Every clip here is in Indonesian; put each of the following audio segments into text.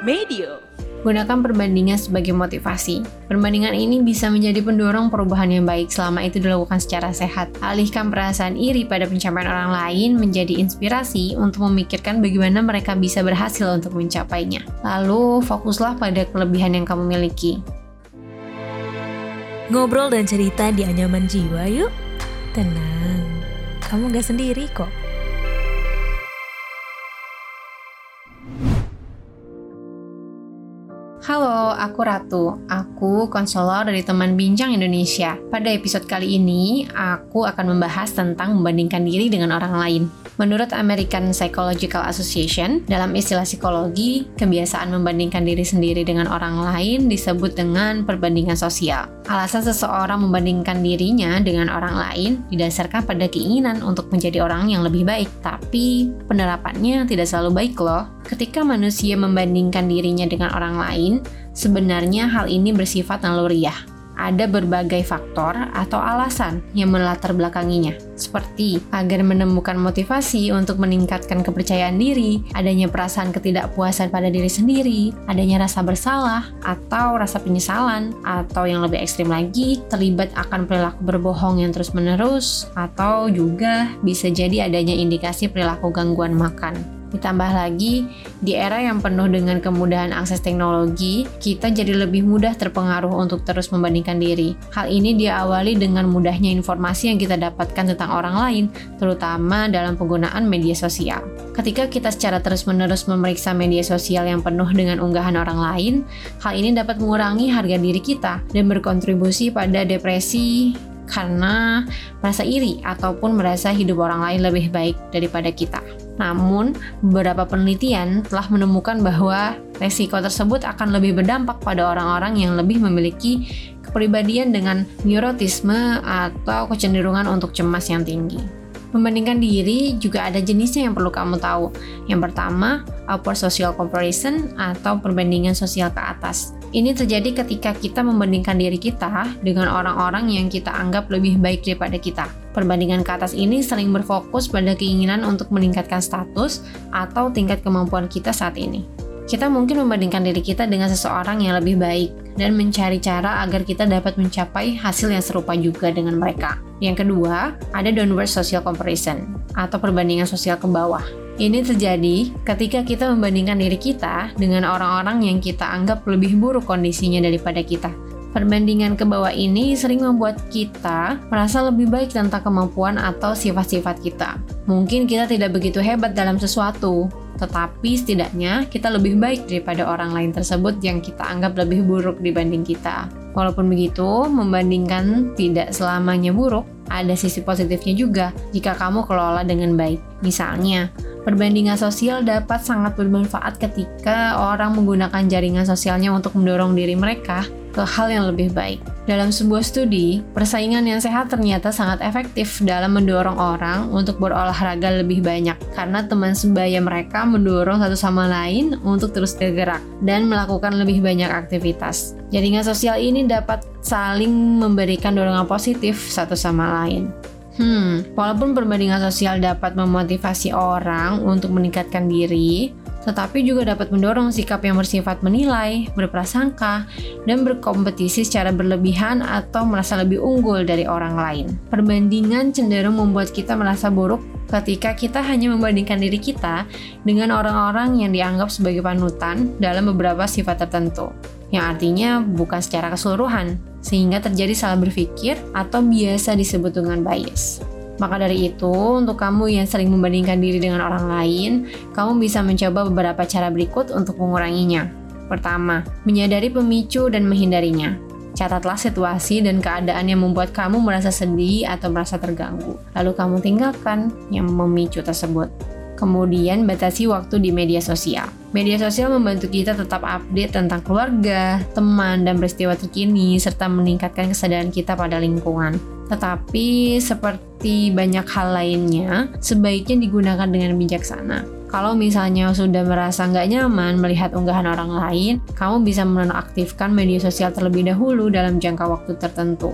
Medio. Gunakan perbandingan sebagai motivasi. Perbandingan ini bisa menjadi pendorong perubahan yang baik selama itu dilakukan secara sehat. Alihkan perasaan iri pada pencapaian orang lain menjadi inspirasi untuk memikirkan bagaimana mereka bisa berhasil untuk mencapainya. Lalu, fokuslah pada kelebihan yang kamu miliki. Ngobrol dan cerita di anyaman jiwa yuk. Tenang, kamu gak sendiri kok. Halo, aku Ratu. Aku konselor dari teman Bincang Indonesia. Pada episode kali ini, aku akan membahas tentang membandingkan diri dengan orang lain. Menurut American Psychological Association, dalam istilah psikologi, kebiasaan membandingkan diri sendiri dengan orang lain disebut dengan perbandingan sosial. Alasan seseorang membandingkan dirinya dengan orang lain didasarkan pada keinginan untuk menjadi orang yang lebih baik, tapi penerapannya tidak selalu baik loh. Ketika manusia membandingkan dirinya dengan orang lain, sebenarnya hal ini bersifat naluriah ada berbagai faktor atau alasan yang melatar belakanginya, seperti agar menemukan motivasi untuk meningkatkan kepercayaan diri, adanya perasaan ketidakpuasan pada diri sendiri, adanya rasa bersalah, atau rasa penyesalan, atau yang lebih ekstrim lagi, terlibat akan perilaku berbohong yang terus-menerus, atau juga bisa jadi adanya indikasi perilaku gangguan makan. Ditambah lagi, di era yang penuh dengan kemudahan akses teknologi, kita jadi lebih mudah terpengaruh untuk terus membandingkan diri. Hal ini diawali dengan mudahnya informasi yang kita dapatkan tentang orang lain, terutama dalam penggunaan media sosial. Ketika kita secara terus-menerus memeriksa media sosial yang penuh dengan unggahan orang lain, hal ini dapat mengurangi harga diri kita dan berkontribusi pada depresi, karena merasa iri ataupun merasa hidup orang lain lebih baik daripada kita. Namun, beberapa penelitian telah menemukan bahwa resiko tersebut akan lebih berdampak pada orang-orang yang lebih memiliki kepribadian dengan neurotisme atau kecenderungan untuk cemas yang tinggi. Membandingkan diri juga ada jenisnya yang perlu kamu tahu. Yang pertama, upward social comparison atau perbandingan sosial ke atas. Ini terjadi ketika kita membandingkan diri kita dengan orang-orang yang kita anggap lebih baik daripada kita. Perbandingan ke atas ini sering berfokus pada keinginan untuk meningkatkan status atau tingkat kemampuan kita saat ini. Kita mungkin membandingkan diri kita dengan seseorang yang lebih baik dan mencari cara agar kita dapat mencapai hasil yang serupa juga dengan mereka. Yang kedua, ada downward social comparison atau perbandingan sosial ke bawah. Ini terjadi ketika kita membandingkan diri kita dengan orang-orang yang kita anggap lebih buruk kondisinya daripada kita. Perbandingan ke bawah ini sering membuat kita merasa lebih baik tentang kemampuan atau sifat-sifat kita. Mungkin kita tidak begitu hebat dalam sesuatu, tetapi setidaknya kita lebih baik daripada orang lain tersebut yang kita anggap lebih buruk dibanding kita. Walaupun begitu, membandingkan tidak selamanya buruk, ada sisi positifnya juga jika kamu kelola dengan baik. Misalnya, Perbandingan sosial dapat sangat bermanfaat ketika orang menggunakan jaringan sosialnya untuk mendorong diri mereka ke hal yang lebih baik. Dalam sebuah studi, persaingan yang sehat ternyata sangat efektif dalam mendorong orang untuk berolahraga lebih banyak karena teman sebaya mereka mendorong satu sama lain untuk terus bergerak dan melakukan lebih banyak aktivitas. Jaringan sosial ini dapat saling memberikan dorongan positif satu sama lain. Hmm, walaupun perbandingan sosial dapat memotivasi orang untuk meningkatkan diri, tetapi juga dapat mendorong sikap yang bersifat menilai, berprasangka, dan berkompetisi secara berlebihan atau merasa lebih unggul dari orang lain. Perbandingan cenderung membuat kita merasa buruk ketika kita hanya membandingkan diri kita dengan orang-orang yang dianggap sebagai panutan dalam beberapa sifat tertentu yang artinya bukan secara keseluruhan, sehingga terjadi salah berpikir atau biasa disebut dengan bias. Maka dari itu, untuk kamu yang sering membandingkan diri dengan orang lain, kamu bisa mencoba beberapa cara berikut untuk menguranginya. Pertama, menyadari pemicu dan menghindarinya. Catatlah situasi dan keadaan yang membuat kamu merasa sedih atau merasa terganggu. Lalu kamu tinggalkan yang memicu tersebut. Kemudian batasi waktu di media sosial. Media sosial membantu kita tetap update tentang keluarga, teman, dan peristiwa terkini, serta meningkatkan kesadaran kita pada lingkungan. Tetapi, seperti banyak hal lainnya, sebaiknya digunakan dengan bijaksana. Kalau misalnya sudah merasa nggak nyaman melihat unggahan orang lain, kamu bisa menonaktifkan media sosial terlebih dahulu dalam jangka waktu tertentu.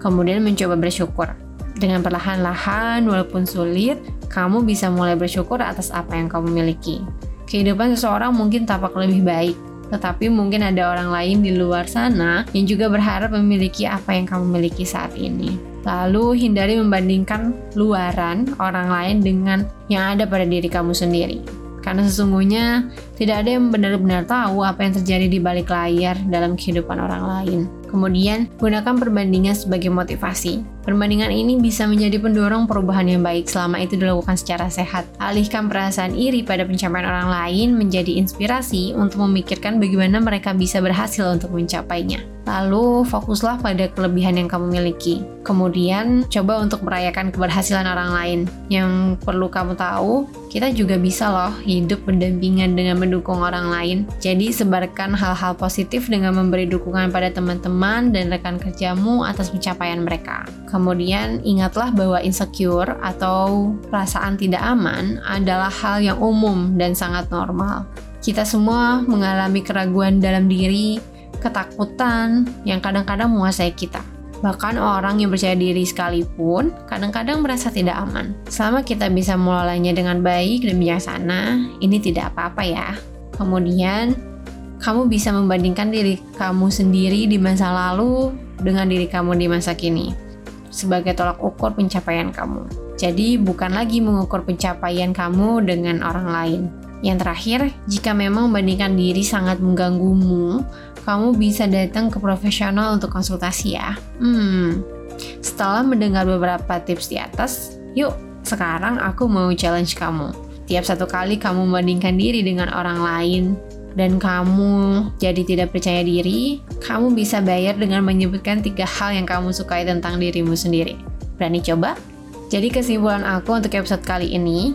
Kemudian mencoba bersyukur. Dengan perlahan-lahan, walaupun sulit, kamu bisa mulai bersyukur atas apa yang kamu miliki. Kehidupan seseorang mungkin tampak lebih baik, tetapi mungkin ada orang lain di luar sana yang juga berharap memiliki apa yang kamu miliki saat ini. Lalu hindari membandingkan luaran orang lain dengan yang ada pada diri kamu sendiri. Karena sesungguhnya tidak ada yang benar-benar tahu apa yang terjadi di balik layar dalam kehidupan orang lain. Kemudian, gunakan perbandingan sebagai motivasi. Perbandingan ini bisa menjadi pendorong perubahan yang baik selama itu dilakukan secara sehat. Alihkan perasaan iri pada pencapaian orang lain menjadi inspirasi untuk memikirkan bagaimana mereka bisa berhasil untuk mencapainya. Lalu, fokuslah pada kelebihan yang kamu miliki. Kemudian, coba untuk merayakan keberhasilan orang lain. Yang perlu kamu tahu, kita juga bisa loh hidup berdampingan dengan mendukung orang lain. Jadi, sebarkan hal-hal positif dengan memberi dukungan pada teman-teman teman dan rekan kerjamu atas pencapaian mereka. Kemudian ingatlah bahwa insecure atau perasaan tidak aman adalah hal yang umum dan sangat normal. Kita semua mengalami keraguan dalam diri, ketakutan yang kadang-kadang menguasai kita. Bahkan orang yang percaya diri sekalipun kadang-kadang merasa tidak aman. Selama kita bisa mengelolanya dengan baik dan bijaksana, ini tidak apa-apa ya. Kemudian, kamu bisa membandingkan diri kamu sendiri di masa lalu dengan diri kamu di masa kini sebagai tolak ukur pencapaian kamu. Jadi, bukan lagi mengukur pencapaian kamu dengan orang lain. Yang terakhir, jika memang membandingkan diri sangat mengganggumu, kamu bisa datang ke profesional untuk konsultasi ya. Hmm, setelah mendengar beberapa tips di atas, yuk sekarang aku mau challenge kamu. Tiap satu kali kamu membandingkan diri dengan orang lain, dan kamu jadi tidak percaya diri, kamu bisa bayar dengan menyebutkan tiga hal yang kamu sukai tentang dirimu sendiri. Berani coba? Jadi kesimpulan aku untuk episode kali ini,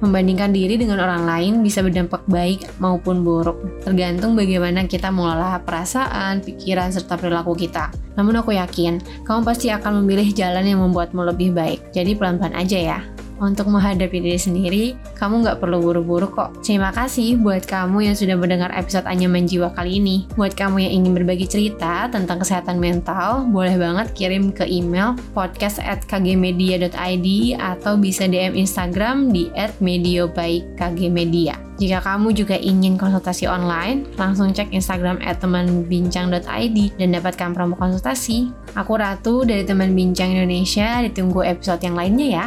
membandingkan diri dengan orang lain bisa berdampak baik maupun buruk, tergantung bagaimana kita mengelola perasaan, pikiran, serta perilaku kita. Namun aku yakin, kamu pasti akan memilih jalan yang membuatmu lebih baik. Jadi pelan-pelan aja ya untuk menghadapi diri sendiri, kamu nggak perlu buru-buru kok. Terima kasih buat kamu yang sudah mendengar episode Anyaman Jiwa kali ini. Buat kamu yang ingin berbagi cerita tentang kesehatan mental, boleh banget kirim ke email podcast at atau bisa DM Instagram di at kgmedia. Jika kamu juga ingin konsultasi online, langsung cek Instagram at temanbincang.id dan dapatkan promo konsultasi. Aku Ratu dari Teman Bincang Indonesia, ditunggu episode yang lainnya ya.